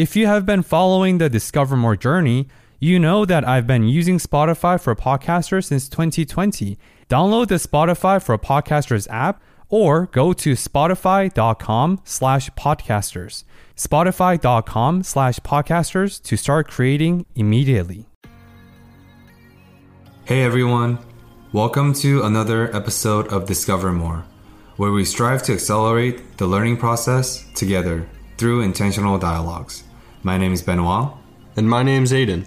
If you have been following the Discover More journey, you know that I've been using Spotify for Podcasters since 2020. Download the Spotify for Podcasters app or go to spotify.com slash podcasters. Spotify.com slash podcasters to start creating immediately. Hey everyone, welcome to another episode of Discover More, where we strive to accelerate the learning process together through intentional dialogues. My name is Benoit. And my name's Aiden.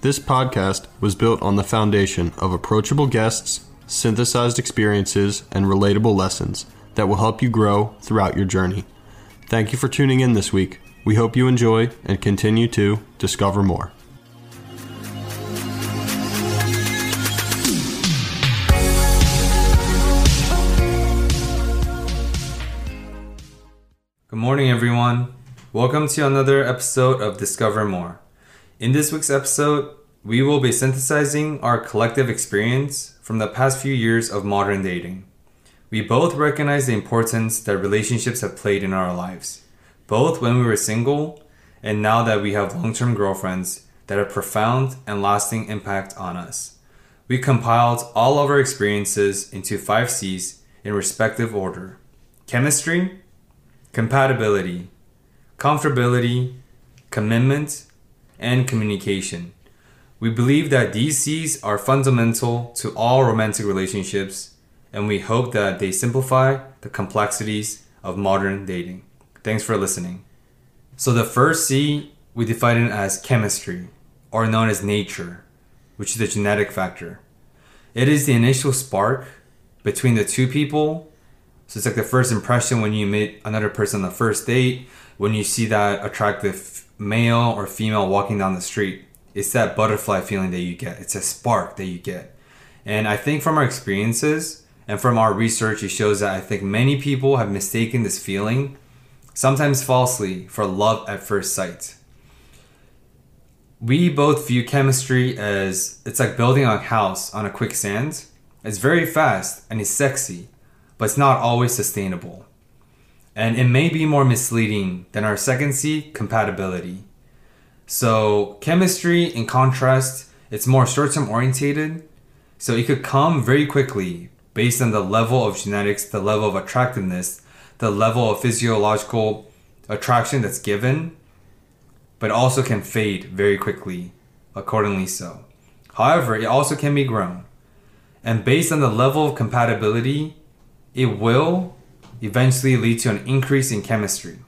This podcast was built on the foundation of approachable guests, synthesized experiences, and relatable lessons that will help you grow throughout your journey. Thank you for tuning in this week. We hope you enjoy and continue to discover more. Good morning, everyone. Welcome to another episode of Discover More. In this week's episode, we will be synthesizing our collective experience from the past few years of modern dating. We both recognize the importance that relationships have played in our lives, both when we were single and now that we have long term girlfriends that have profound and lasting impact on us. We compiled all of our experiences into five C's in respective order chemistry, compatibility, comfortability, commitment, and communication. We believe that these C's are fundamental to all romantic relationships, and we hope that they simplify the complexities of modern dating. Thanks for listening. So, the first C we define it as chemistry, or known as nature, which is the genetic factor. It is the initial spark between the two people. So, it's like the first impression when you meet another person on the first date when you see that attractive male or female walking down the street. It's that butterfly feeling that you get. It's a spark that you get. And I think from our experiences and from our research, it shows that I think many people have mistaken this feeling, sometimes falsely, for love at first sight. We both view chemistry as it's like building a house on a quicksand. It's very fast and it's sexy, but it's not always sustainable and it may be more misleading than our second C, compatibility. So, chemistry, in contrast, it's more short term orientated. So, it could come very quickly based on the level of genetics, the level of attractiveness, the level of physiological attraction that's given, but also can fade very quickly, accordingly so. However, it also can be grown. And based on the level of compatibility, it will eventually lead to an increase in chemistry.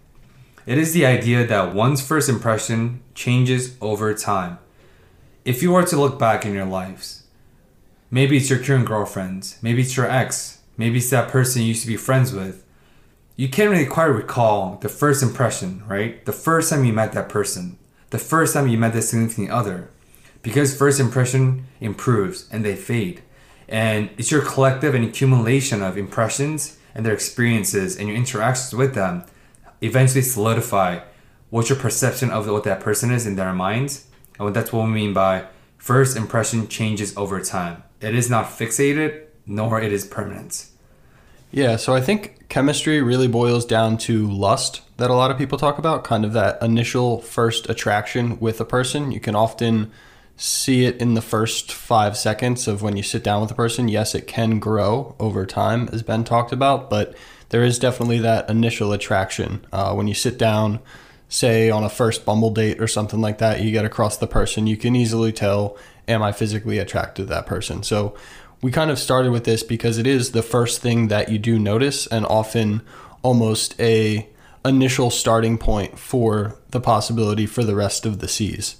It is the idea that one's first impression changes over time. If you were to look back in your lives, maybe it's your current girlfriend, maybe it's your ex, maybe it's that person you used to be friends with, you can't really quite recall the first impression, right? The first time you met that person, the first time you met the significant other, because first impression improves and they fade. And it's your collective and accumulation of impressions and their experiences and your interactions with them eventually solidify what your perception of what that person is in their minds. And that's what we mean by first impression changes over time. It is not fixated, nor it is permanent. Yeah, so I think chemistry really boils down to lust that a lot of people talk about, kind of that initial first attraction with a person. You can often see it in the first five seconds of when you sit down with a person. Yes, it can grow over time, as Ben talked about, but there is definitely that initial attraction. Uh, when you sit down, say on a first Bumble date or something like that, you get across the person, you can easily tell, am I physically attracted to that person? So we kind of started with this because it is the first thing that you do notice and often almost a initial starting point for the possibility for the rest of the C's.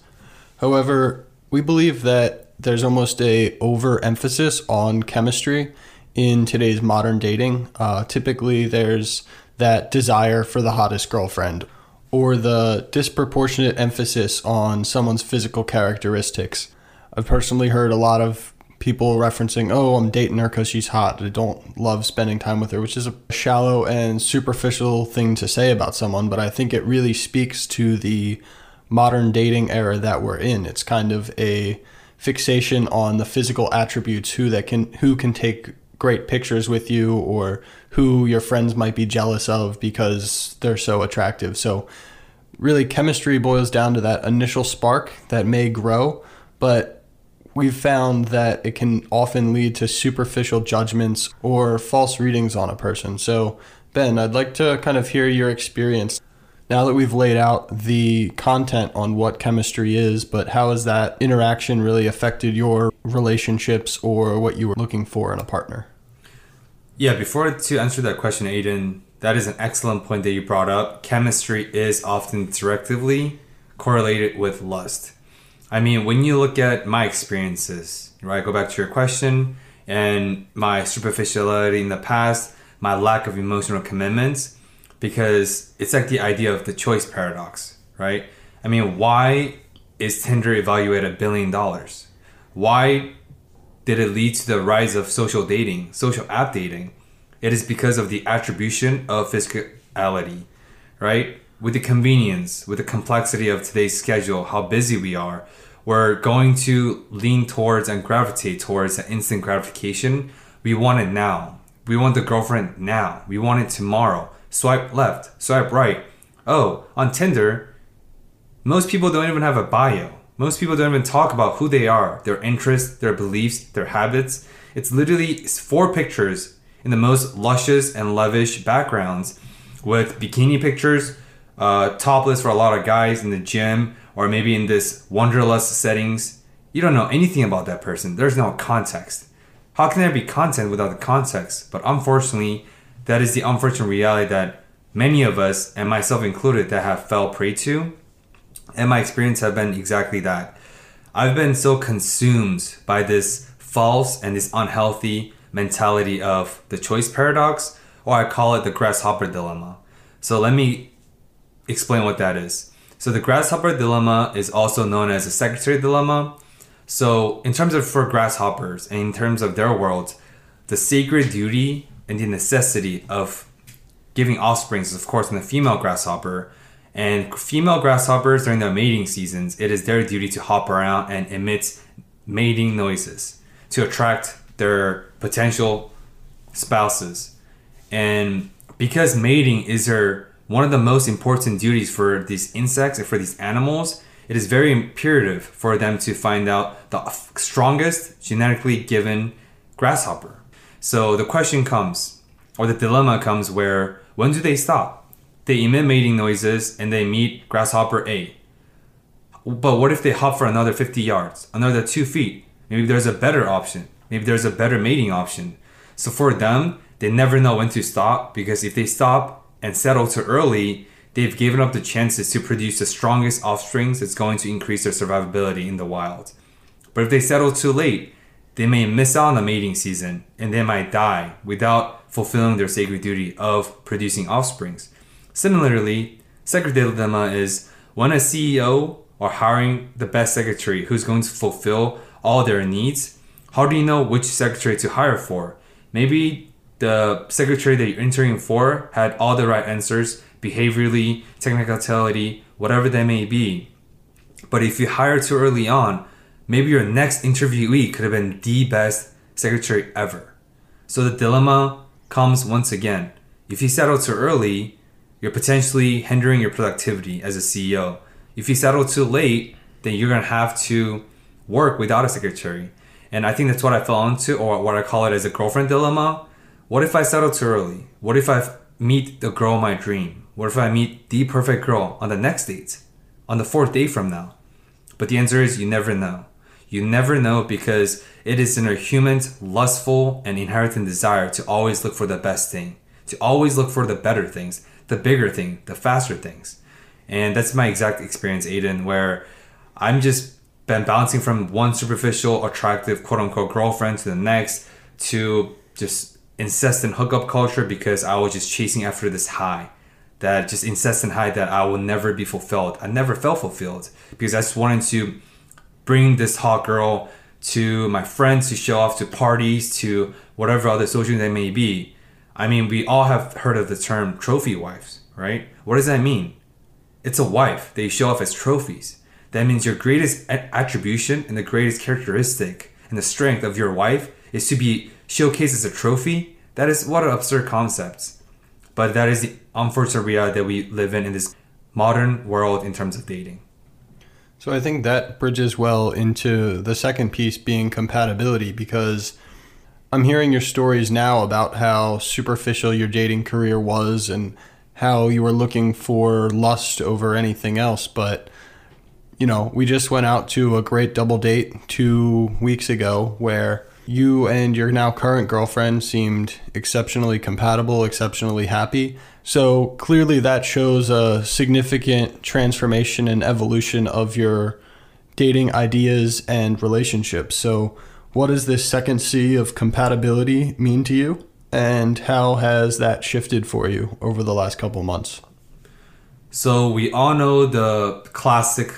However, we believe that there's almost a overemphasis on chemistry in today's modern dating. Uh, typically, there's that desire for the hottest girlfriend or the disproportionate emphasis on someone's physical characteristics. I've personally heard a lot of people referencing, oh, I'm dating her because she's hot. I don't love spending time with her, which is a shallow and superficial thing to say about someone, but I think it really speaks to the modern dating era that we're in. It's kind of a fixation on the physical attributes, who that can who can take great pictures with you or who your friends might be jealous of because they're so attractive. So really chemistry boils down to that initial spark that may grow, but we've found that it can often lead to superficial judgments or false readings on a person. So, Ben, I'd like to kind of hear your experience now that we've laid out the content on what chemistry is, but how has that interaction really affected your relationships or what you were looking for in a partner? Yeah, before to answer that question, Aiden, that is an excellent point that you brought up. Chemistry is often directly correlated with lust. I mean, when you look at my experiences, right? Go back to your question and my superficiality in the past, my lack of emotional commitments, because it's like the idea of the choice paradox, right? I mean, why is Tinder evaluated a billion dollars? Why did it lead to the rise of social dating, social app dating? It is because of the attribution of physicality, right? with the convenience, with the complexity of today's schedule, how busy we are, we're going to lean towards and gravitate towards instant gratification. We want it now. We want the girlfriend now. We want it tomorrow. Swipe left, swipe right. Oh, on Tinder, most people don't even have a bio. Most people don't even talk about who they are, their interests, their beliefs, their habits. It's literally four pictures in the most luscious and lavish backgrounds with bikini pictures, uh, topless for a lot of guys in the gym or maybe in this wanderlust settings. You don't know anything about that person. There's no context. How can there be content without the context? But unfortunately, that is the unfortunate reality that many of us, and myself included, that have fell prey to. And my experience have been exactly that. I've been so consumed by this false and this unhealthy mentality of the choice paradox, or I call it the grasshopper dilemma. So let me explain what that is. So the grasshopper dilemma is also known as the secretary dilemma. So in terms of for grasshoppers and in terms of their world, the sacred duty and the necessity of giving offspring is of course in the female grasshopper. And female grasshoppers during their mating seasons, it is their duty to hop around and emit mating noises to attract their potential spouses. And because mating is their one of the most important duties for these insects and for these animals, it is very imperative for them to find out the strongest genetically given grasshopper. So the question comes, or the dilemma comes, where when do they stop? They emit mating noises and they meet grasshopper A. But what if they hop for another 50 yards, another two feet? Maybe there's a better option. Maybe there's a better mating option. So for them, they never know when to stop because if they stop, and settle too early, they've given up the chances to produce the strongest offsprings that's going to increase their survivability in the wild. But if they settle too late, they may miss out on the mating season and they might die without fulfilling their sacred duty of producing offsprings. Similarly, secretary dilemma is when a CEO or hiring the best secretary who's going to fulfill all their needs, how do you know which secretary to hire for? Maybe the secretary that you're interviewing for had all the right answers behaviorally, technicality, whatever they may be. But if you hire too early on, maybe your next interviewee could have been the best secretary ever. So the dilemma comes once again. If you settle too early, you're potentially hindering your productivity as a CEO. If you settle too late, then you're gonna have to work without a secretary. And I think that's what I fell into, or what I call it as a girlfriend dilemma what if I settle too early? What if I meet the girl of my dream? What if I meet the perfect girl on the next date? On the fourth day from now? But the answer is you never know. You never know because it is in a human's lustful and inherent desire to always look for the best thing, to always look for the better things, the bigger thing, the faster things. And that's my exact experience, Aiden, where I'm just been bouncing from one superficial, attractive, quote unquote girlfriend to the next to just incessant hookup culture because I was just chasing after this high, that just incessant high that I will never be fulfilled. I never felt fulfilled because I just wanted to bring this hot girl to my friends to show off to parties to whatever other social they may be. I mean, we all have heard of the term trophy wives, right? What does that mean? It's a wife They show off as trophies. That means your greatest attribution and the greatest characteristic and the strength of your wife is to be showcased as a trophy. That is what an absurd concept. But that is the unfortunate reality that we live in in this modern world in terms of dating. So I think that bridges well into the second piece being compatibility because I'm hearing your stories now about how superficial your dating career was and how you were looking for lust over anything else. But, you know, we just went out to a great double date two weeks ago where you and your now current girlfriend seemed exceptionally compatible, exceptionally happy. So clearly, that shows a significant transformation and evolution of your dating ideas and relationships. So, what does this second C of compatibility mean to you? And how has that shifted for you over the last couple months? So, we all know the classic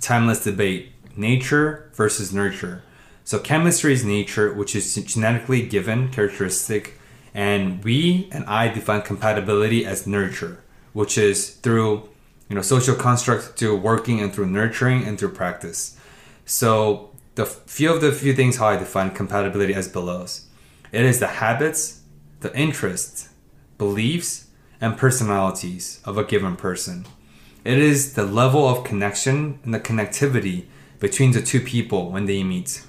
timeless debate nature versus nurture. So chemistry is nature, which is genetically given characteristic, and we and I define compatibility as nurture, which is through you know social construct through working and through nurturing and through practice. So the few of the few things how I define compatibility as below. It is the habits, the interests, beliefs, and personalities of a given person. It is the level of connection and the connectivity between the two people when they meet.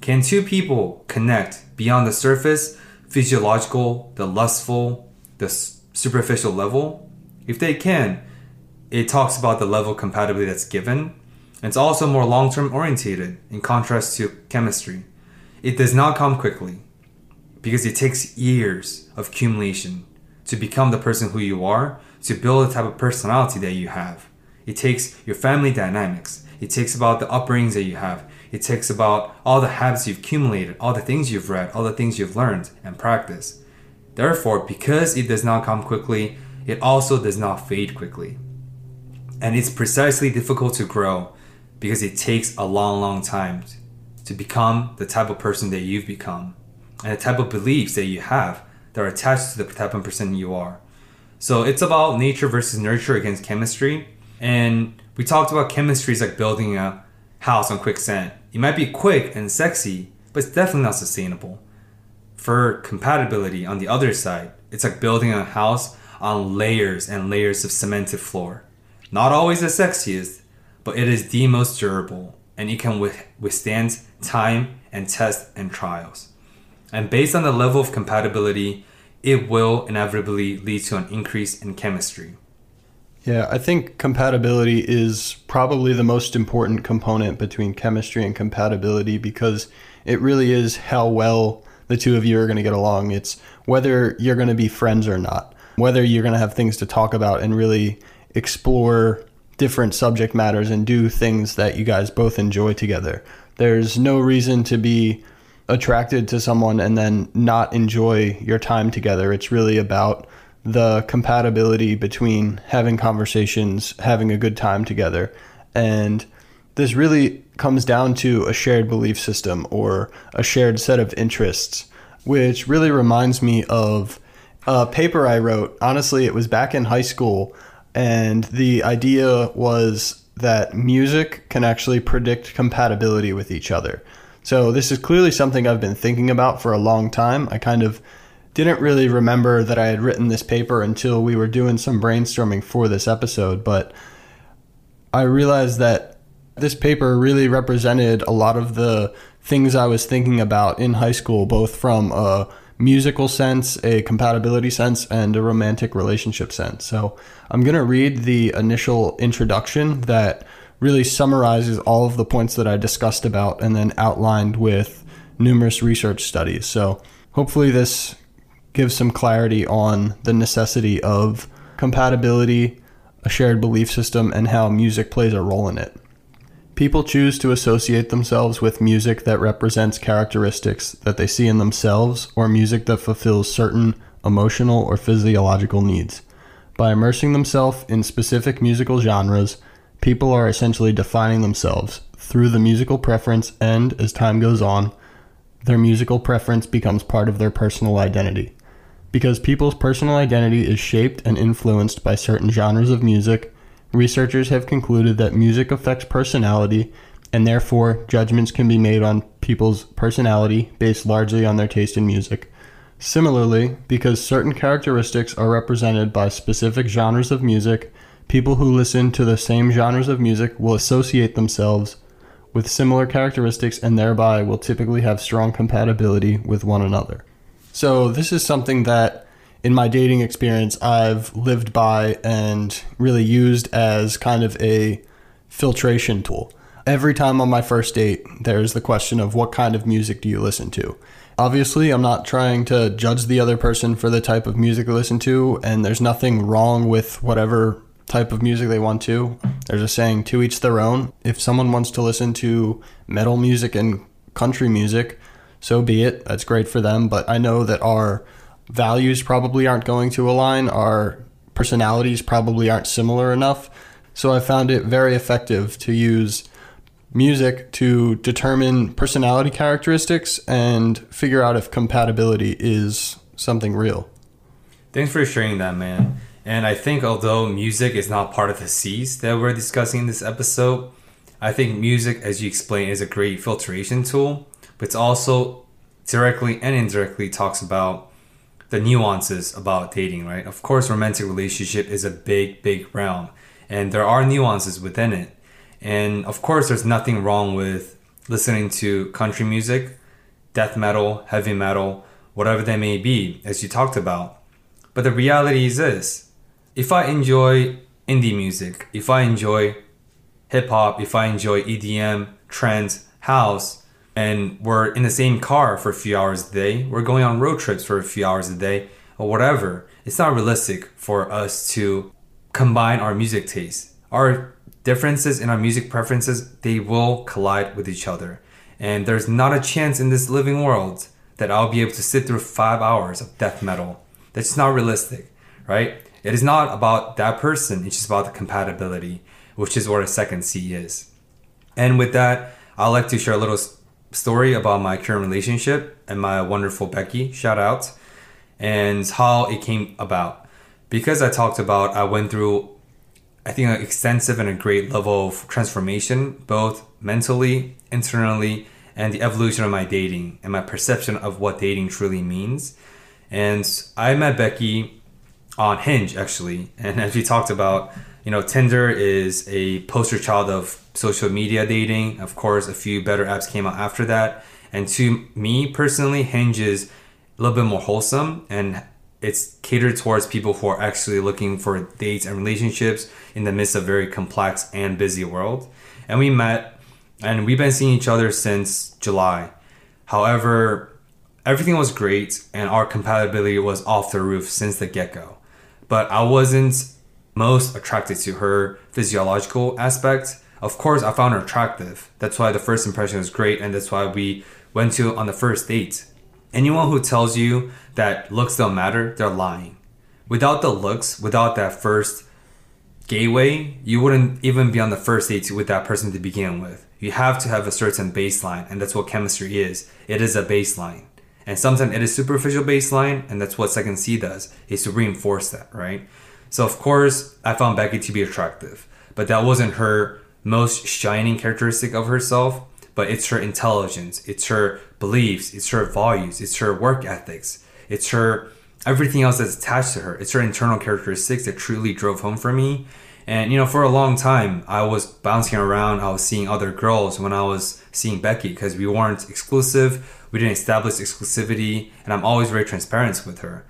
Can two people connect beyond the surface, physiological, the lustful, the superficial level? If they can, it talks about the level of compatibility that's given. It's also more long term orientated in contrast to chemistry. It does not come quickly because it takes years of accumulation to become the person who you are, to build the type of personality that you have. It takes your family dynamics. It takes about the upbringings that you have. It takes about all the habits you've accumulated, all the things you've read, all the things you've learned and practiced. Therefore, because it does not come quickly, it also does not fade quickly. And it's precisely difficult to grow because it takes a long, long time to become the type of person that you've become and the type of beliefs that you have that are attached to the type of person you are. So it's about nature versus nurture against chemistry. And we talked about chemistry is like building a house on quicksand. It might be quick and sexy, but it's definitely not sustainable. For compatibility on the other side, it's like building a house on layers and layers of cemented floor. Not always the sexiest, but it is the most durable and it can withstand time and test and trials. And based on the level of compatibility, it will inevitably lead to an increase in chemistry. Yeah, I think compatibility is probably the most important component between chemistry and compatibility because it really is how well the two of you are going to get along. It's whether you're going to be friends or not, whether you're going to have things to talk about and really explore different subject matters and do things that you guys both enjoy together. There's no reason to be attracted to someone and then not enjoy your time together. It's really about the compatibility between having conversations, having a good time together. And this really comes down to a shared belief system or a shared set of interests, which really reminds me of a paper I wrote. Honestly, it was back in high school, and the idea was that music can actually predict compatibility with each other. So, this is clearly something I've been thinking about for a long time. I kind of didn't really remember that I had written this paper until we were doing some brainstorming for this episode, but I realized that this paper really represented a lot of the things I was thinking about in high school, both from a musical sense, a compatibility sense, and a romantic relationship sense. So I'm going to read the initial introduction that really summarizes all of the points that I discussed about and then outlined with numerous research studies. So hopefully this gives some clarity on the necessity of compatibility, a shared belief system, and how music plays a role in it. People choose to associate themselves with music that represents characteristics that they see in themselves or music that fulfills certain emotional or physiological needs. By immersing themselves in specific musical genres, people are essentially defining themselves through the musical preference, and as time goes on, their musical preference becomes part of their personal identity. Because people's personal identity is shaped and influenced by certain genres of music, researchers have concluded that music affects personality, and therefore judgments can be made on people's personality based largely on their taste in music. Similarly, because certain characteristics are represented by specific genres of music, people who listen to the same genres of music will associate themselves with similar characteristics and thereby will typically have strong compatibility with one another. So, this is something that in my dating experience I've lived by and really used as kind of a filtration tool. Every time on my first date, there's the question of what kind of music do you listen to? Obviously, I'm not trying to judge the other person for the type of music they listen to, and there's nothing wrong with whatever type of music they want to. There's a saying, to each their own. If someone wants to listen to metal music and country music, so be it. That's great for them. But I know that our values probably aren't going to align, our personalities probably aren't similar enough. So I found it very effective to use music to determine personality characteristics and figure out if compatibility is something real. Thanks for sharing that, man. And I think although music is not part of the C's that we're discussing in this episode, I think music, as you explained, is a great filtration tool, but it's also directly and indirectly talks about the nuances about dating, right? Of course, romantic relationship is a big, big realm, and there are nuances within it. And of course, there's nothing wrong with listening to country music, death metal, heavy metal, whatever they may be, as you talked about. But the reality is this if I enjoy indie music, if I enjoy hip hop, if I enjoy EDM, trance, house, and we're in the same car for a few hours a day, we're going on road trips for a few hours a day, or whatever, it's not realistic for us to combine our music tastes. Our differences in our music preferences, they will collide with each other. And there's not a chance in this living world that I'll be able to sit through five hours of death metal. That's not realistic, right? It is not about that person, it's just about the compatibility, which is what a second C is. And with that, I'd like to share a little story about my current relationship and my wonderful Becky, shout out, and how it came about. Because I talked about, I went through, I think, an extensive and a great level of transformation, both mentally, internally, and the evolution of my dating and my perception of what dating truly means. And I met Becky on Hinge actually, and as we talked about, you know, Tinder is a poster child of social media dating. Of course, a few better apps came out after that, and to me personally, Hinge is a little bit more wholesome and it's catered towards people who are actually looking for dates and relationships in the midst of a very complex and busy world. And we met and we've been seeing each other since July. However, everything was great and our compatibility was off the roof since the get go but I wasn't most attracted to her physiological aspect. Of course, I found her attractive. That's why the first impression was great, and that's why we went to on the first date. Anyone who tells you that looks don't matter, they're lying. Without the looks, without that first gateway, you wouldn't even be on the first date with that person to begin with. You have to have a certain baseline, and that's what chemistry is. It is a baseline. And sometimes it is superficial baseline, and that's what second C does, is to reinforce that, right? So of course, I found Becky to be attractive, but that wasn't her most shining characteristic of herself, but it's her intelligence, it's her beliefs, it's her values, it's her work ethics, it's her everything else that's attached to her. It's her internal characteristics that truly drove home for me. And you know, for a long time, I was bouncing around. I was seeing other girls when I was seeing Becky because we weren't exclusive we didn't establish exclusivity and i'm always very transparent with her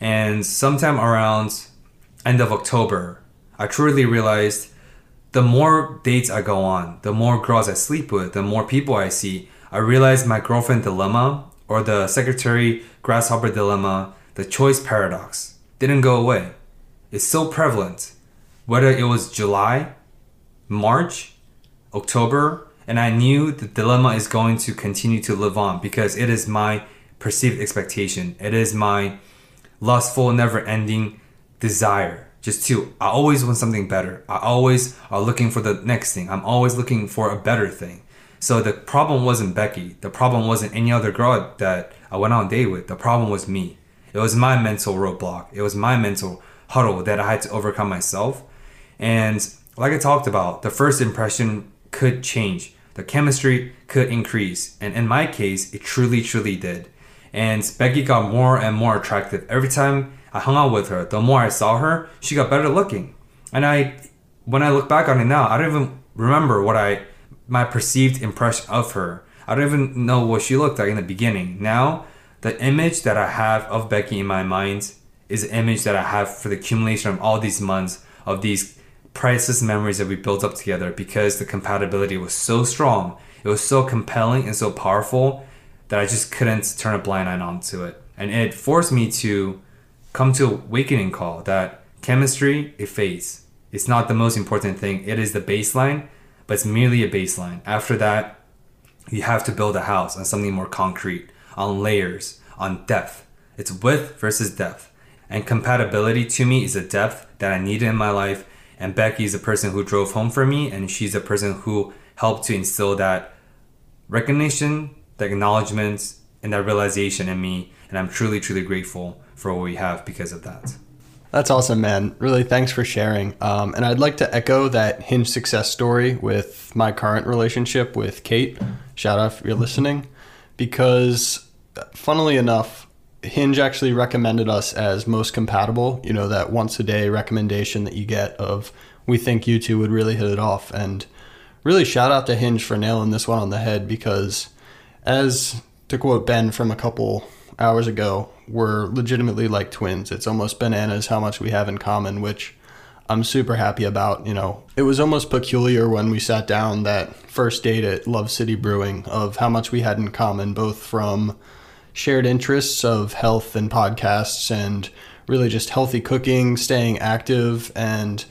and sometime around end of october i truly realized the more dates i go on the more girls i sleep with the more people i see. I realize my girlfriend dilemma or the secretary grasshopper dilemma the choice paradox didn't go away. It's so prevalent. Whether it was july march october and I knew the dilemma is going to continue to live on because it is my perceived expectation. It is my lustful, never ending desire Just two. I always want something better. I always are looking for the next thing. I'm always looking for a better thing. So the problem wasn't Becky. The problem wasn't any other girl that I went on date with. The problem was me. It was my mental roadblock. It was my mental huddle that I had to overcome myself. And like I talked about, the first impression could change. The chemistry could increase. And in my case, it truly, truly did. And Becky got more and more attractive. Every time I hung out with her, the more I saw her, she got better looking. And I, when I look back on it now, I don't even remember what I, my perceived impression of her. I don't even know what she looked like in the beginning. Now, the image that I have of Becky in my mind is an image that I have for the accumulation of all these months of these priceless memories that we built up together because the compatibility was so strong. It was so compelling and so powerful that I just couldn't turn a blind eye onto it. And it forced me to come to a awakening call that chemistry, a phase. It's not the most important thing. It is the baseline, but it's merely a baseline. After that, you have to build a house on something more concrete, on layers, on depth. It's width versus depth. And compatibility to me is a depth that I needed in my life. And Becky is a person who drove home for me, and she's a person who helped to instill that recognition, the acknowledgments, and that realization in me. And I'm truly, truly grateful for what we have because of that. That's awesome, man. Really, thanks for sharing. Um, and I'd like to echo that Hinge success story with my current relationship with Kate. Shout out if you're listening, because funnily enough, Hinge actually recommended us as most compatible. You know, that once a day recommendation that you get of we think you two would really hit it off. And really, shout out to Hinge for nailing this one on the head because, as to quote Ben from a couple hours ago, we're legitimately like twins. It's almost bananas how much we have in common, which I'm super happy about. You know, it was almost peculiar when we sat down that first date at Love City Brewing of how much we had in common, both from shared interests of health and podcasts and really just healthy cooking, staying active, and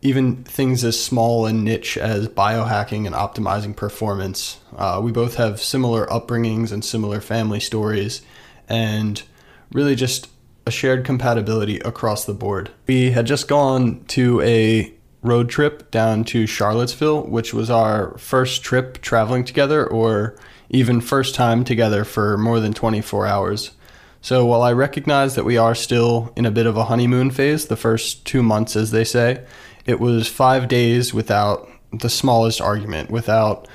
even things as small and niche as biohacking and optimizing performance. Uh, we both have similar upbringings and similar family stories, and really just a shared compatibility across the board. We had just gone to a road trip down to Charlottesville, which was our first trip traveling together or even first time together for more than 24 hours. So while I recognize that we are still in a bit of a honeymoon phase, the first two months, as they say, it was five days without the smallest argument, without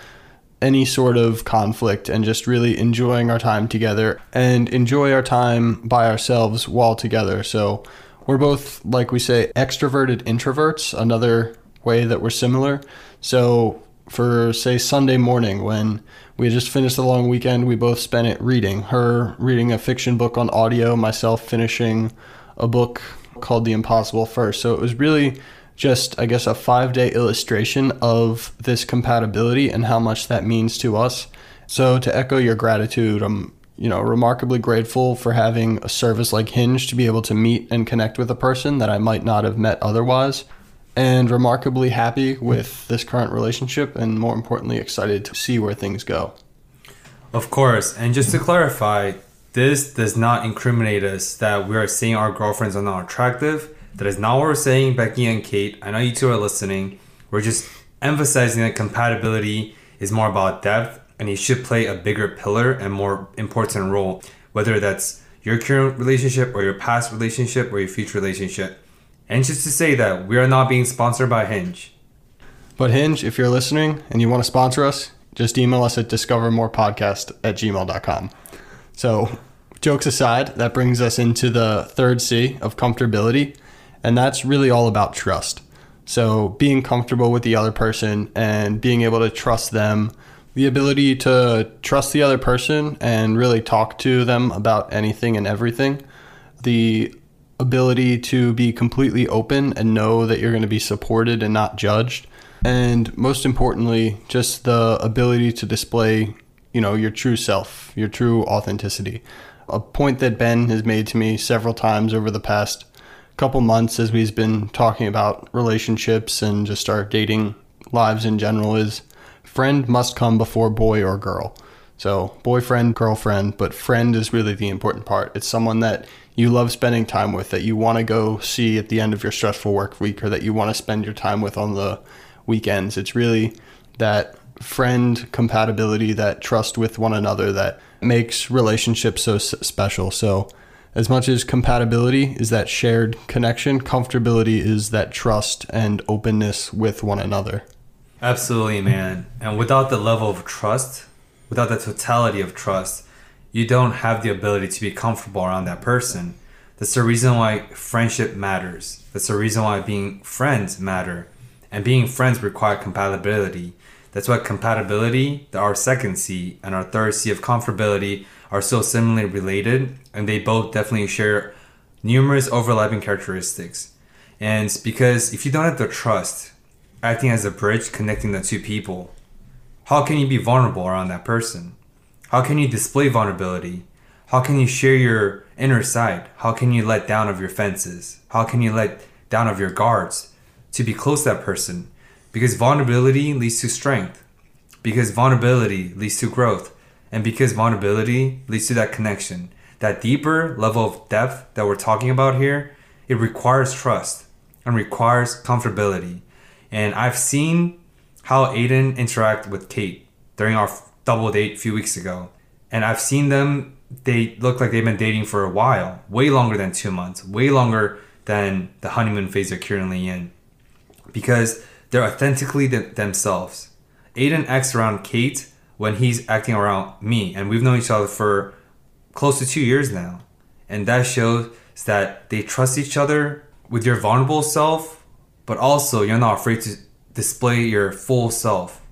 any sort of conflict and just really enjoying our time together and enjoy our time by ourselves while together. So we're both, like we say, extroverted introverts, another way that we're similar. So for, say, Sunday morning when we just finished the long weekend, we both spent it reading. Her reading a fiction book on audio, myself finishing a book called The Impossible First. So it was really just, I guess, a five day illustration of this compatibility and how much that means to us. So, to echo your gratitude, I'm you know remarkably grateful for having a service like Hinge to be able to meet and connect with a person that I might not have met otherwise. And remarkably happy with this current relationship, and more importantly, excited to see where things go. Of course, and just to clarify, this does not incriminate us that we are saying our girlfriends are not attractive that is not what we're saying, Becky and Kate. I know you two are listening. We're just emphasizing that compatibility is more about depth and you should play a bigger pillar and more important role, whether that's your current relationship or your past relationship or your future relationship. And just to say that we are not being sponsored by Hinge. But Hinge, if you're listening and you want to sponsor us, just email us at discovermorepodcast at gmail.com. So, jokes aside, that brings us into the third C of comfortability. And that's really all about trust. So being comfortable with the other person and being able to trust them, the ability to trust the other person and really talk to them about anything and everything, the ability to be completely open and know that you're going to be supported and not judged. And most importantly, just the ability to display, you know, your true self, your true authenticity. A point that Ben has made to me several times over the past couple months as we've been talking about relationships and just our dating lives in general is friend must come before boy or girl. So, boyfriend, girlfriend, but friend is really the important part. It's someone that you love spending time with, that you want to go see at the end of your stressful work week, or that you want to spend your time with on the weekends. It's really that friend compatibility, that trust with one another that makes relationships so special. So, as much as compatibility is that shared connection, comfortability is that trust and openness with one another. Absolutely, man. And without the level of trust, without the totality of trust, you don't have the ability to be comfortable around that person. That's the reason why friendship matters. That's the reason why being friends matter. And being friends require compatibility. That's why compatibility, our second C, and our third C of comfortability are so similarly related, and they both definitely share numerous overlapping characteristics. And because if you don't have the trust, acting as a bridge connecting the two people, how can you be vulnerable around that person? How can you display vulnerability? How can you share your inner side? How can you let down of your fences? How can you let down of your guards to be close to that person? Because vulnerability leads to strength. Because vulnerability leads to growth. And because vulnerability leads to that connection, that deeper level of depth that we're talking about here, it requires trust and requires comfortability. And I've seen how Aiden interact with Kate during our double date a few weeks ago. And I've seen them, they look like they've been dating for a while, way longer than two months, way longer than the honeymoon phase they're currently in. Because they're authentically th- themselves. Aiden acts around Kate when he's acting around me, and we've known each other for close to two years now. And that shows that they trust each other with your vulnerable self, but also you're not afraid to display your full self,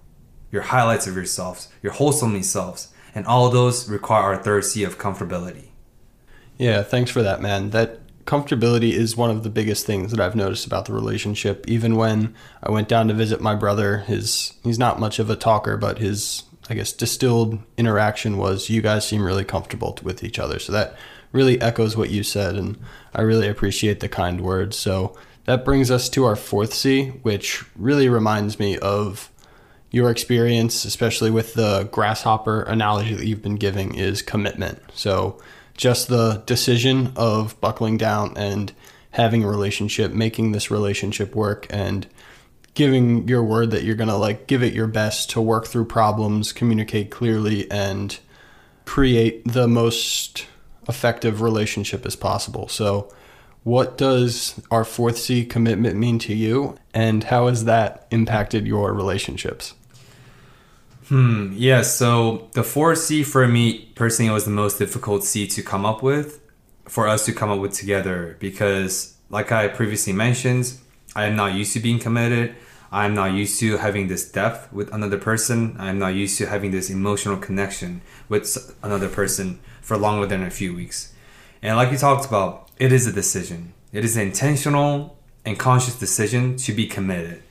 your highlights of yourselves, your wholesomely selves. And all those require our third C of comfortability. Yeah, thanks for that, man. That comfortability is one of the biggest things that I've noticed about the relationship. Even when I went down to visit my brother, his he's not much of a talker, but his I guess distilled interaction was you guys seem really comfortable with each other. So that really echoes what you said and I really appreciate the kind words. So that brings us to our fourth C, which really reminds me of your experience, especially with the grasshopper analogy that you've been giving, is commitment. So just the decision of buckling down and having a relationship, making this relationship work, and giving your word that you're going to like give it your best to work through problems, communicate clearly, and create the most effective relationship as possible. So, what does our fourth C commitment mean to you, and how has that impacted your relationships? Hmm. Yeah. So the four C for me personally was the most difficult C to come up with, for us to come up with together because, like I previously mentioned, I am not used to being committed. I'm not used to having this depth with another person. I'm not used to having this emotional connection with another person for longer than a few weeks. And like you talked about, it is a decision. It is an intentional and conscious decision to be committed.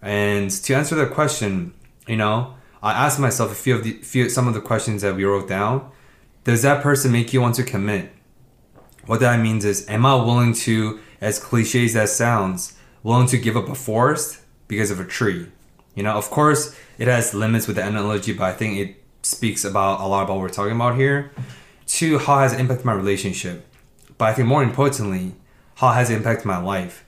And to answer the question, you know, I asked myself a few of the few some of the questions that we wrote down. Does that person make you want to commit? What that means is, am I willing to, as cliches as that sounds, willing to give up a forest because of a tree? You know, of course, it has limits with the analogy, but I think it speaks about a lot about what we're talking about here. Two, how has it impacted my relationship? But I think more importantly, how has it impacted my life?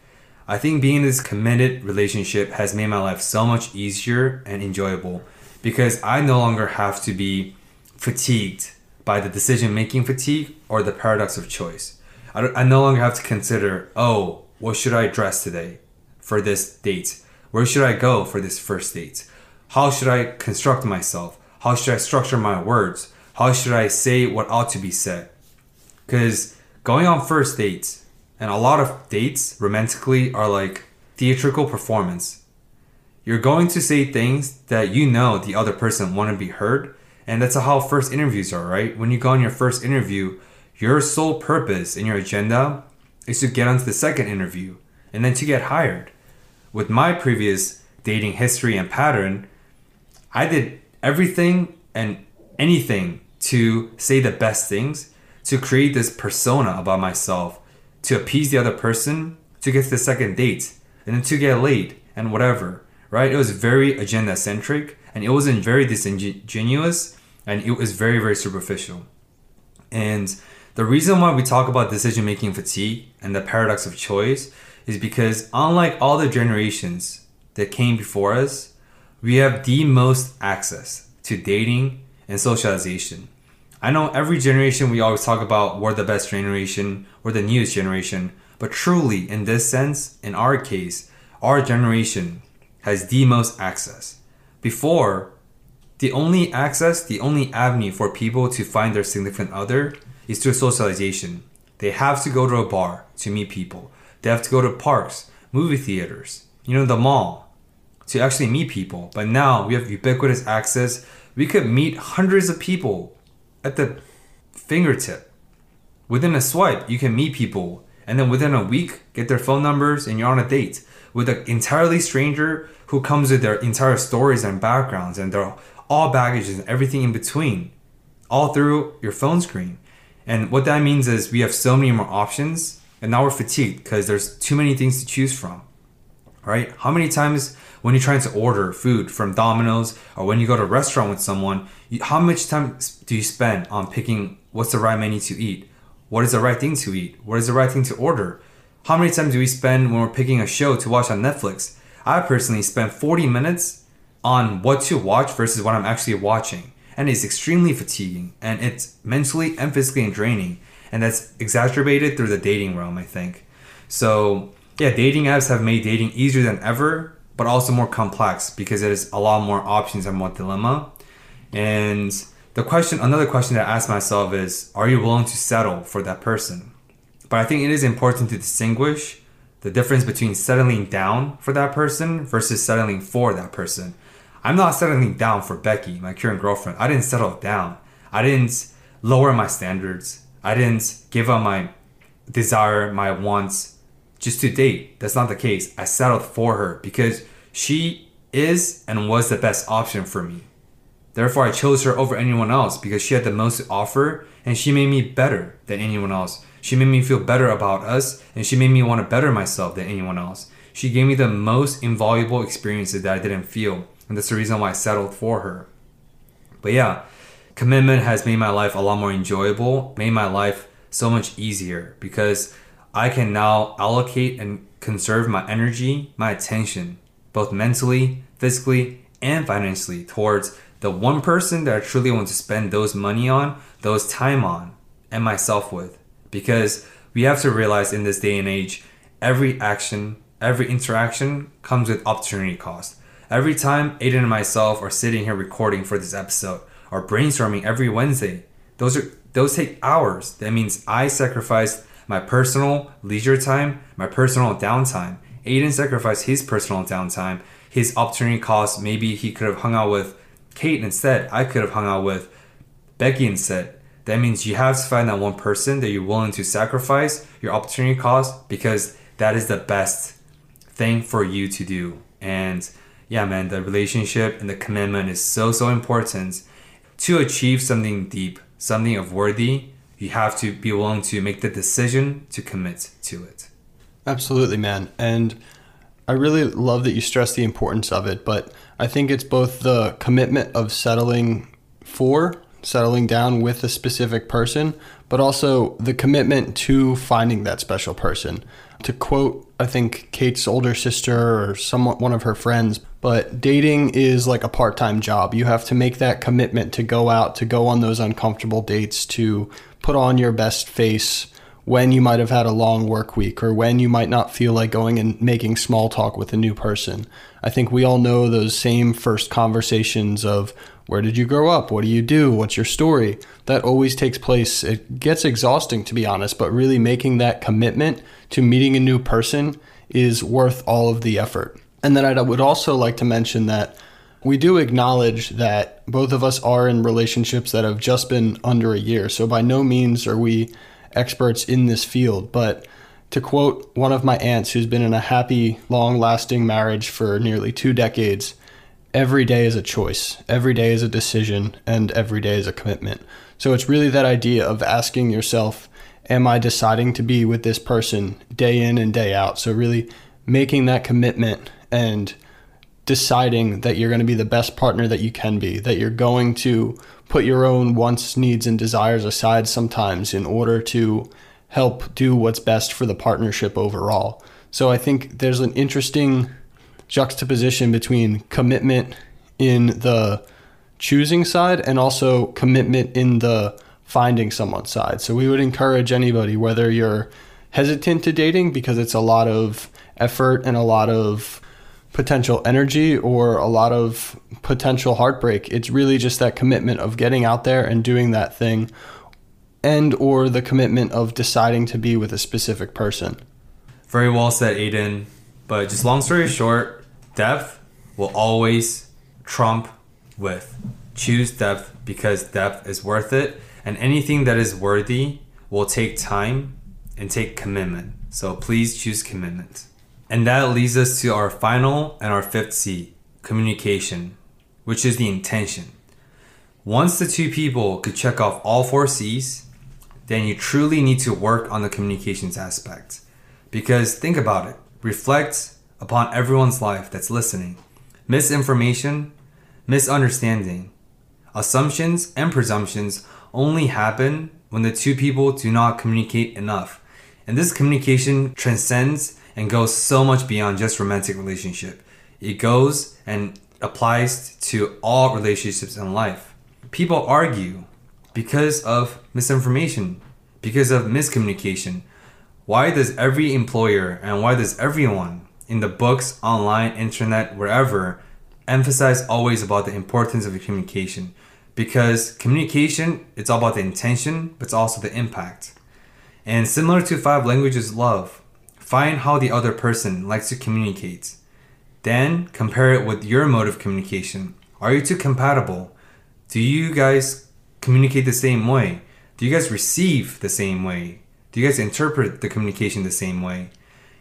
I think being in this committed relationship has made my life so much easier and enjoyable because I no longer have to be fatigued by the decision making fatigue or the paradox of choice. I, I no longer have to consider, oh, what should I dress today for this date? Where should I go for this first date? How should I construct myself? How should I structure my words? How should I say what ought to be said? Because going on first dates, and a lot of dates romantically are like theatrical performance. You're going to say things that you know the other person want to be heard, and that's how first interviews are, right? When you go on your first interview, your sole purpose and your agenda is to get onto the second interview and then to get hired. With my previous dating history and pattern, I did everything and anything to say the best things, to create this persona about myself, to appease the other person, to get to the second date, and then to get laid and whatever, right? It was very agenda centric and it wasn't very disingenuous and it was very very superficial. And the reason why we talk about decision making fatigue and the paradox of choice is because unlike all the generations that came before us, we have the most access to dating and socialization. I know every generation we always talk about we're the best generation, we're the newest generation, but truly in this sense, in our case, our generation has the most access. Before, the only access, the only avenue for people to find their significant other is through socialization. They have to go to a bar to meet people. They have to go to parks, movie theaters, you know, the mall to actually meet people. But now we have ubiquitous access. We could meet hundreds of people at the fingertip. Within a swipe, you can meet people and then within a week get their phone numbers and you're on a date with an entirely stranger who comes with their entire stories and backgrounds and their all baggages and everything in between all through your phone screen and what that means is we have so many more options and now we're fatigued because there's too many things to choose from right how many times when you're trying to order food from domino's or when you go to a restaurant with someone you, how much time do you spend on picking what's the right menu to eat what is the right thing to eat what is the right thing to order how many times do we spend when we're picking a show to watch on Netflix? I personally spend 40 minutes on what to watch versus what I'm actually watching. And it's extremely fatiguing and it's mentally and physically draining. And that's exacerbated through the dating realm, I think. So, yeah, dating apps have made dating easier than ever, but also more complex because there's a lot more options and more dilemma. And the question, another question that I ask myself is Are you willing to settle for that person? But I think it is important to distinguish the difference between settling down for that person versus settling for that person. I'm not settling down for Becky, my current girlfriend. I didn't settle down. I didn't lower my standards. I didn't give up my desire, my wants just to date. That's not the case. I settled for her because she is and was the best option for me. Therefore, I chose her over anyone else because she had the most to offer and she made me better than anyone else. She made me feel better about us and she made me want to better myself than anyone else. She gave me the most invaluable experiences that I didn't feel, and that's the reason why I settled for her. But yeah, commitment has made my life a lot more enjoyable, made my life so much easier because I can now allocate and conserve my energy, my attention, both mentally, physically, and financially towards the one person that I truly want to spend those money on, those time on, and myself with because we have to realize in this day and age, every action, every interaction comes with opportunity cost. Every time Aiden and myself are sitting here recording for this episode or brainstorming every Wednesday, those are those take hours. That means I sacrificed my personal leisure time, my personal downtime. Aiden sacrificed his personal downtime, his opportunity cost. Maybe he could have hung out with Kate instead. I could have hung out with Becky instead. That means you have to find that one person that you're willing to sacrifice your opportunity cost because that is the best thing for you to do. And yeah, man, the relationship and the commitment is so, so important. To achieve something deep, something of worthy, you have to be willing to make the decision to commit to it. Absolutely, man. And I really love that you stress the importance of it, but I think it's both the commitment of settling for settling down with a specific person, but also the commitment to finding that special person. To quote, I think Kate's older sister or somewhat one of her friends, but dating is like a part-time job. You have to make that commitment to go out, to go on those uncomfortable dates, to put on your best face when you might have had a long work week or when you might not feel like going and making small talk with a new person. I think we all know those same first conversations of where did you grow up? What do you do? What's your story? That always takes place. It gets exhausting, to be honest, but really making that commitment to meeting a new person is worth all of the effort. And then I would also like to mention that we do acknowledge that both of us are in relationships that have just been under a year. So by no means are we experts in this field. But to quote one of my aunts who's been in a happy, long lasting marriage for nearly two decades, every day is a choice, every day is a decision, and every day is a commitment. So it's really that idea of asking yourself, Am I deciding to be with this person day in and day out? So, really making that commitment and deciding that you're going to be the best partner that you can be, that you're going to put your own wants, needs, and desires aside sometimes in order to help do what's best for the partnership overall. So I think there's an interesting juxtaposition between commitment in the choosing side and also commitment in the finding someone side. So we would encourage anybody, whether you're hesitant to dating because it's a lot of effort and a lot of potential energy or a lot of potential heartbreak. It's really just that commitment of getting out there and doing that thing and or the commitment of deciding to be with a specific person. Very well said, Aiden. But just long story short, depth will always trump width. Choose depth because depth is worth it, and anything that is worthy will take time and take commitment. So please choose commitment. And that leads us to our final and our fifth C communication, which is the intention. Once the two people could check off all four C's, then you truly need to work on the communications aspect. Because think about it, reflect upon everyone's life that's listening. Misinformation, misunderstanding, assumptions, and presumptions only happen when the two people do not communicate enough. And this communication transcends and goes so much beyond just romantic relationship. It goes and applies to all relationships in life. People argue because of misinformation, because of miscommunication. Why does every employer and why does everyone in the books, online, internet, wherever emphasize always about the importance of communication? Because communication, it's all about the intention, but it's also the impact. And similar to five languages love, find how the other person likes to communicate. Then compare it with your mode of communication. Are you two compatible? Do you guys communicate the same way? Do you guys receive the same way? Do you guys interpret the communication the same way?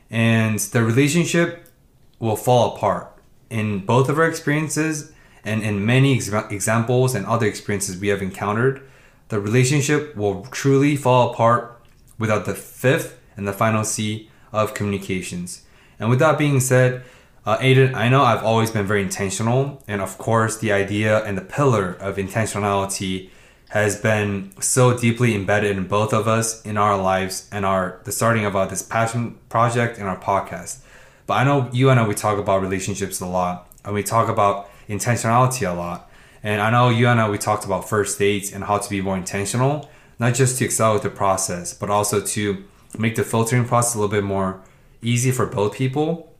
And the relationship will fall apart in both of our experiences and in many ex- examples and other experiences we have encountered. The relationship will truly fall apart without the fifth and the final C of communications. And with that being said, uh, Aiden, I know I've always been very intentional, and of course, the idea and the pillar of intentionality has been so deeply embedded in both of us in our lives and our the starting of uh, this passion project and our podcast. But I know you and I we talk about relationships a lot, and we talk about intentionality a lot. And I know you and I we talked about first dates and how to be more intentional, not just to excel with the process, but also to make the filtering process a little bit more easy for both people.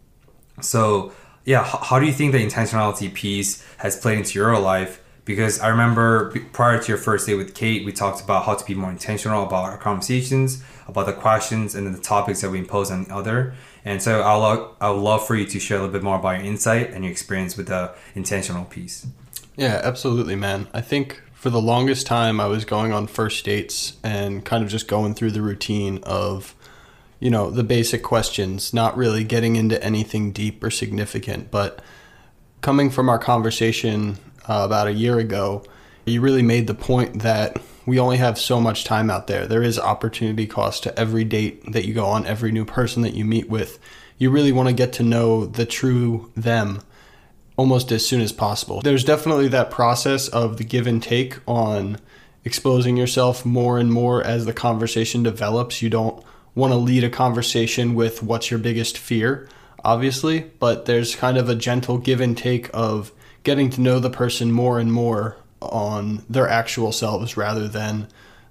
So yeah, how do you think the intentionality piece has played into your life? Because I remember prior to your first date with Kate, we talked about how to be more intentional about our conversations, about the questions and the topics that we impose on the other. And so I'll I would love for you to share a little bit more about your insight and your experience with the intentional piece. Yeah, absolutely, man. I think for the longest time I was going on first dates and kind of just going through the routine of you know, the basic questions, not really getting into anything deep or significant, but coming from our conversation uh, about a year ago, you really made the point that we only have so much time out there. There is opportunity cost to every date that you go on, every new person that you meet with. You really want to get to know the true them almost as soon as possible. There's definitely that process of the give and take on exposing yourself more and more as the conversation develops. You don't want to lead a conversation with what's your biggest fear, obviously, but there's kind of a gentle give and take of getting to know the person more and more on their actual selves rather than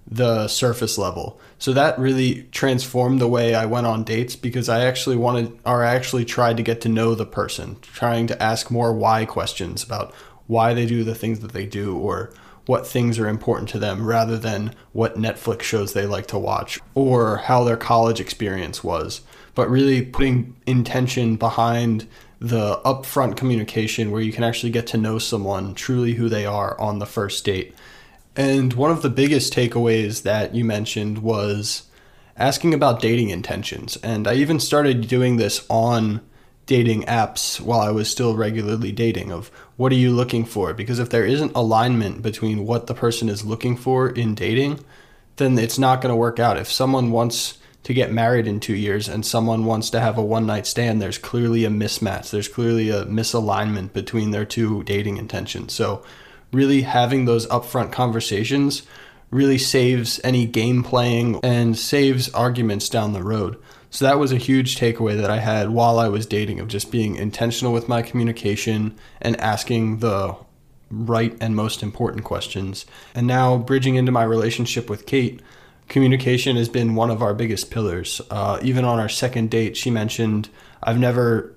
the surface level. So that really transformed the way I went on dates because I actually wanted or I actually tried to get to know the person, trying to ask more why questions about why they do the things that they do or what things are important to them rather than what Netflix shows they like to watch or how their college experience was. But really putting intention behind the upfront communication where you can actually get to know someone truly who they are on the first date. And one of the biggest takeaways that you mentioned was asking about dating intentions. And I even started doing this on dating apps while I was still regularly dating of what are you looking for? Because if there isn't alignment between what the person is looking for in dating, then it's not going to work out. If someone wants to get married in two years and someone wants to have a one night stand, there's clearly a mismatch. There's clearly a misalignment between their two dating intentions. So, really having those upfront conversations really saves any game playing and saves arguments down the road. So that was a huge takeaway that I had while I was dating of just being intentional with my communication and asking the right and most important questions. And now bridging into my relationship with Kate, communication has been one of our biggest pillars. Uh, even on our second date, she mentioned, I've never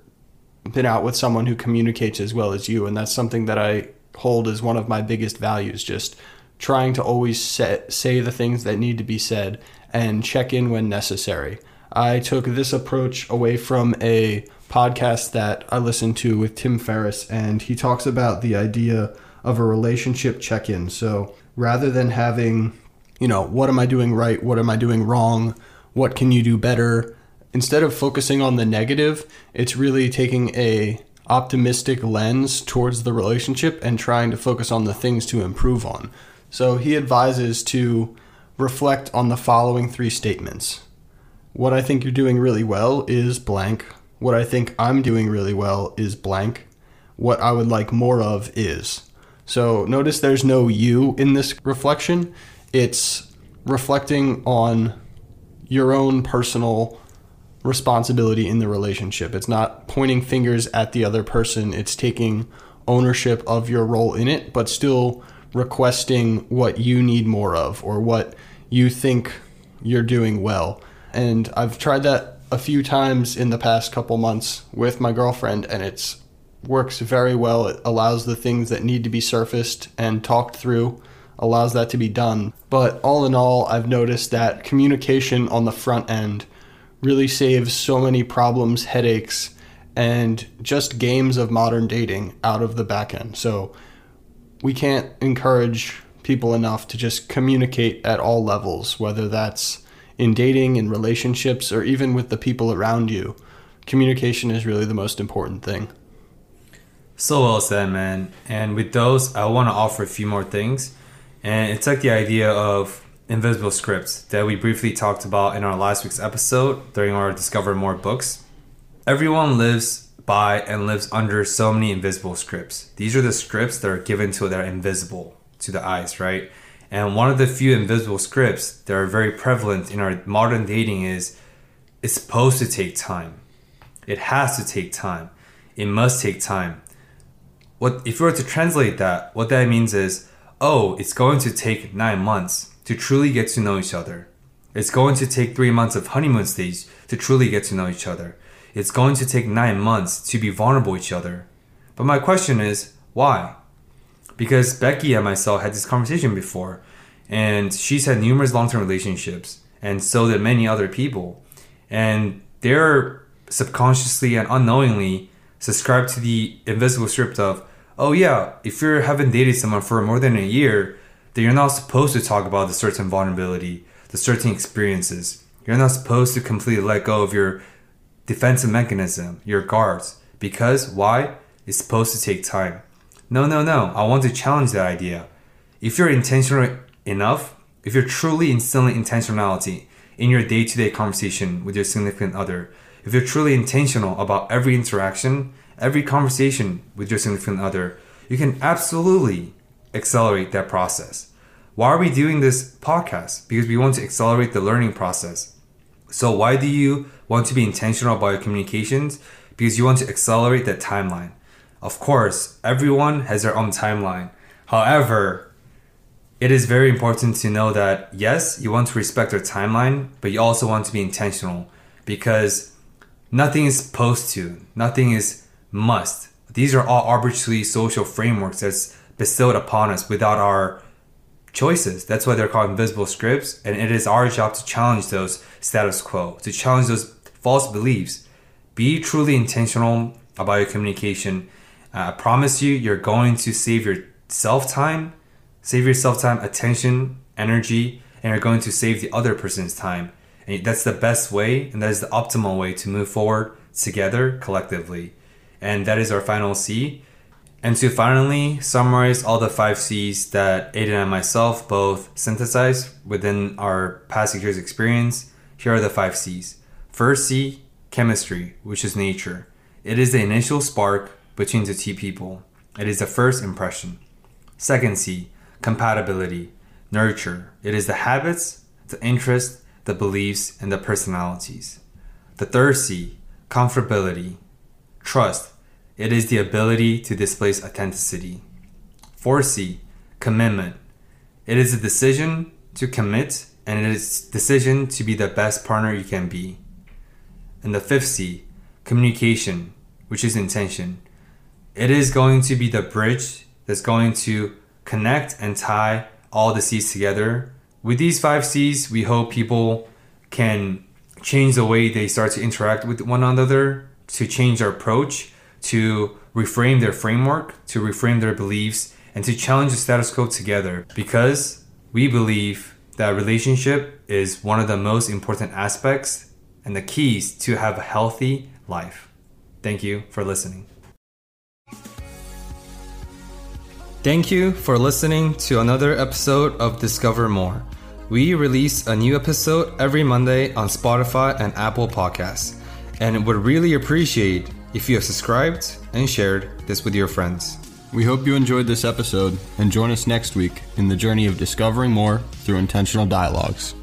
been out with someone who communicates as well as you. And that's something that I hold as one of my biggest values. Just trying to always set, say the things that need to be said and check in when necessary. I took this approach away from a podcast that I listened to with Tim Ferriss, and he talks about the idea of a relationship check in. So rather than having, you know, what am I doing right? What am I doing wrong? What can you do better? Instead of focusing on the negative, it's really taking a optimistic lens towards the relationship and trying to focus on the things to improve on. So he advises to reflect on the following three statements. What I think you're doing really well is blank. What I think I'm doing really well is blank. What I would like more of is. So notice there's no you in this reflection. It's reflecting on your own personal responsibility in the relationship. It's not pointing fingers at the other person, it's taking ownership of your role in it, but still requesting what you need more of or what you think you're doing well. And I've tried that a few times in the past couple months with my girlfriend and it's works very well. It allows the things that need to be surfaced and talked through allows that to be done. But all in all, I've noticed that communication on the front end really saves so many problems, headaches, and just games of modern dating out of the back end. So we can't encourage people enough to just communicate at all levels, whether that's in dating, in relationships, or even with the people around you. Communication is really the most important thing. So well said, man. And with those, I want to offer a few more things. And it's like the idea of invisible scripts that we briefly talked about in our last week's episode during our Discover More books. Everyone lives by and lives under so many invisible scripts. These are the scripts that are given to that are invisible to the eyes, right? And one of the few invisible scripts that are very prevalent in our modern dating is it's supposed to take time. It has to take time. It must take time. What if you were to translate that, what that means is, oh, it's going to take nine months to truly get to know each other. It's going to take three months of honeymoon stage to truly get to know each other. It's going to take nine months to be vulnerable each other. But my question is, why? Because Becky and myself had this conversation before, and she's had numerous long term relationships, and so did many other people. And they're subconsciously and unknowingly subscribed to the invisible script of, oh yeah, if you haven't dated someone for more than a year, then you're not supposed to talk about the certain vulnerability, the certain experiences. You're not supposed to completely let go of your defensive mechanism, your guards. Because why? It's supposed to take time. No, no, no. I want to challenge that idea. If you're intentional enough, if you're truly instilling intentionality in your day to day conversation with your significant other, if you're truly intentional about every interaction, every conversation with your significant other, you can absolutely accelerate that process. Why are we doing this podcast? Because we want to accelerate the learning process. So, why do you want to be intentional about your communications? Because you want to accelerate that timeline. Of course, everyone has their own timeline. However, it is very important to know that yes, you want to respect their timeline, but you also want to be intentional because nothing is supposed to, nothing is must. These are all arbitrary social frameworks that's bestowed upon us without our choices. That's why they're called invisible scripts, and it is our job to challenge those status quo, to challenge those false beliefs. Be truly intentional about your communication. Uh, I promise you, you're going to save yourself time, save yourself time, attention, energy, and you're going to save the other person's time. And that's the best way, and that is the optimal way to move forward together collectively. And that is our final C. And to finally summarize all the five C's that Aiden and myself both synthesized within our past six years experience here are the five C's. First C, chemistry, which is nature. It is the initial spark between the two people. It is the first impression. Second C, compatibility, nurture. It is the habits, the interests, the beliefs, and the personalities. The third C, comfortability, trust. It is the ability to displace authenticity. 4C, commitment. It is a decision to commit and it is decision to be the best partner you can be. And the fifth C, communication, which is intention. It is going to be the bridge that's going to connect and tie all the C's together. With these five C's, we hope people can change the way they start to interact with one another, to change their approach, to reframe their framework, to reframe their beliefs, and to challenge the status quo together because we believe that relationship is one of the most important aspects and the keys to have a healthy life. Thank you for listening. Thank you for listening to another episode of Discover More. We release a new episode every Monday on Spotify and Apple Podcasts, and would really appreciate if you have subscribed and shared this with your friends. We hope you enjoyed this episode and join us next week in the journey of discovering more through intentional dialogues.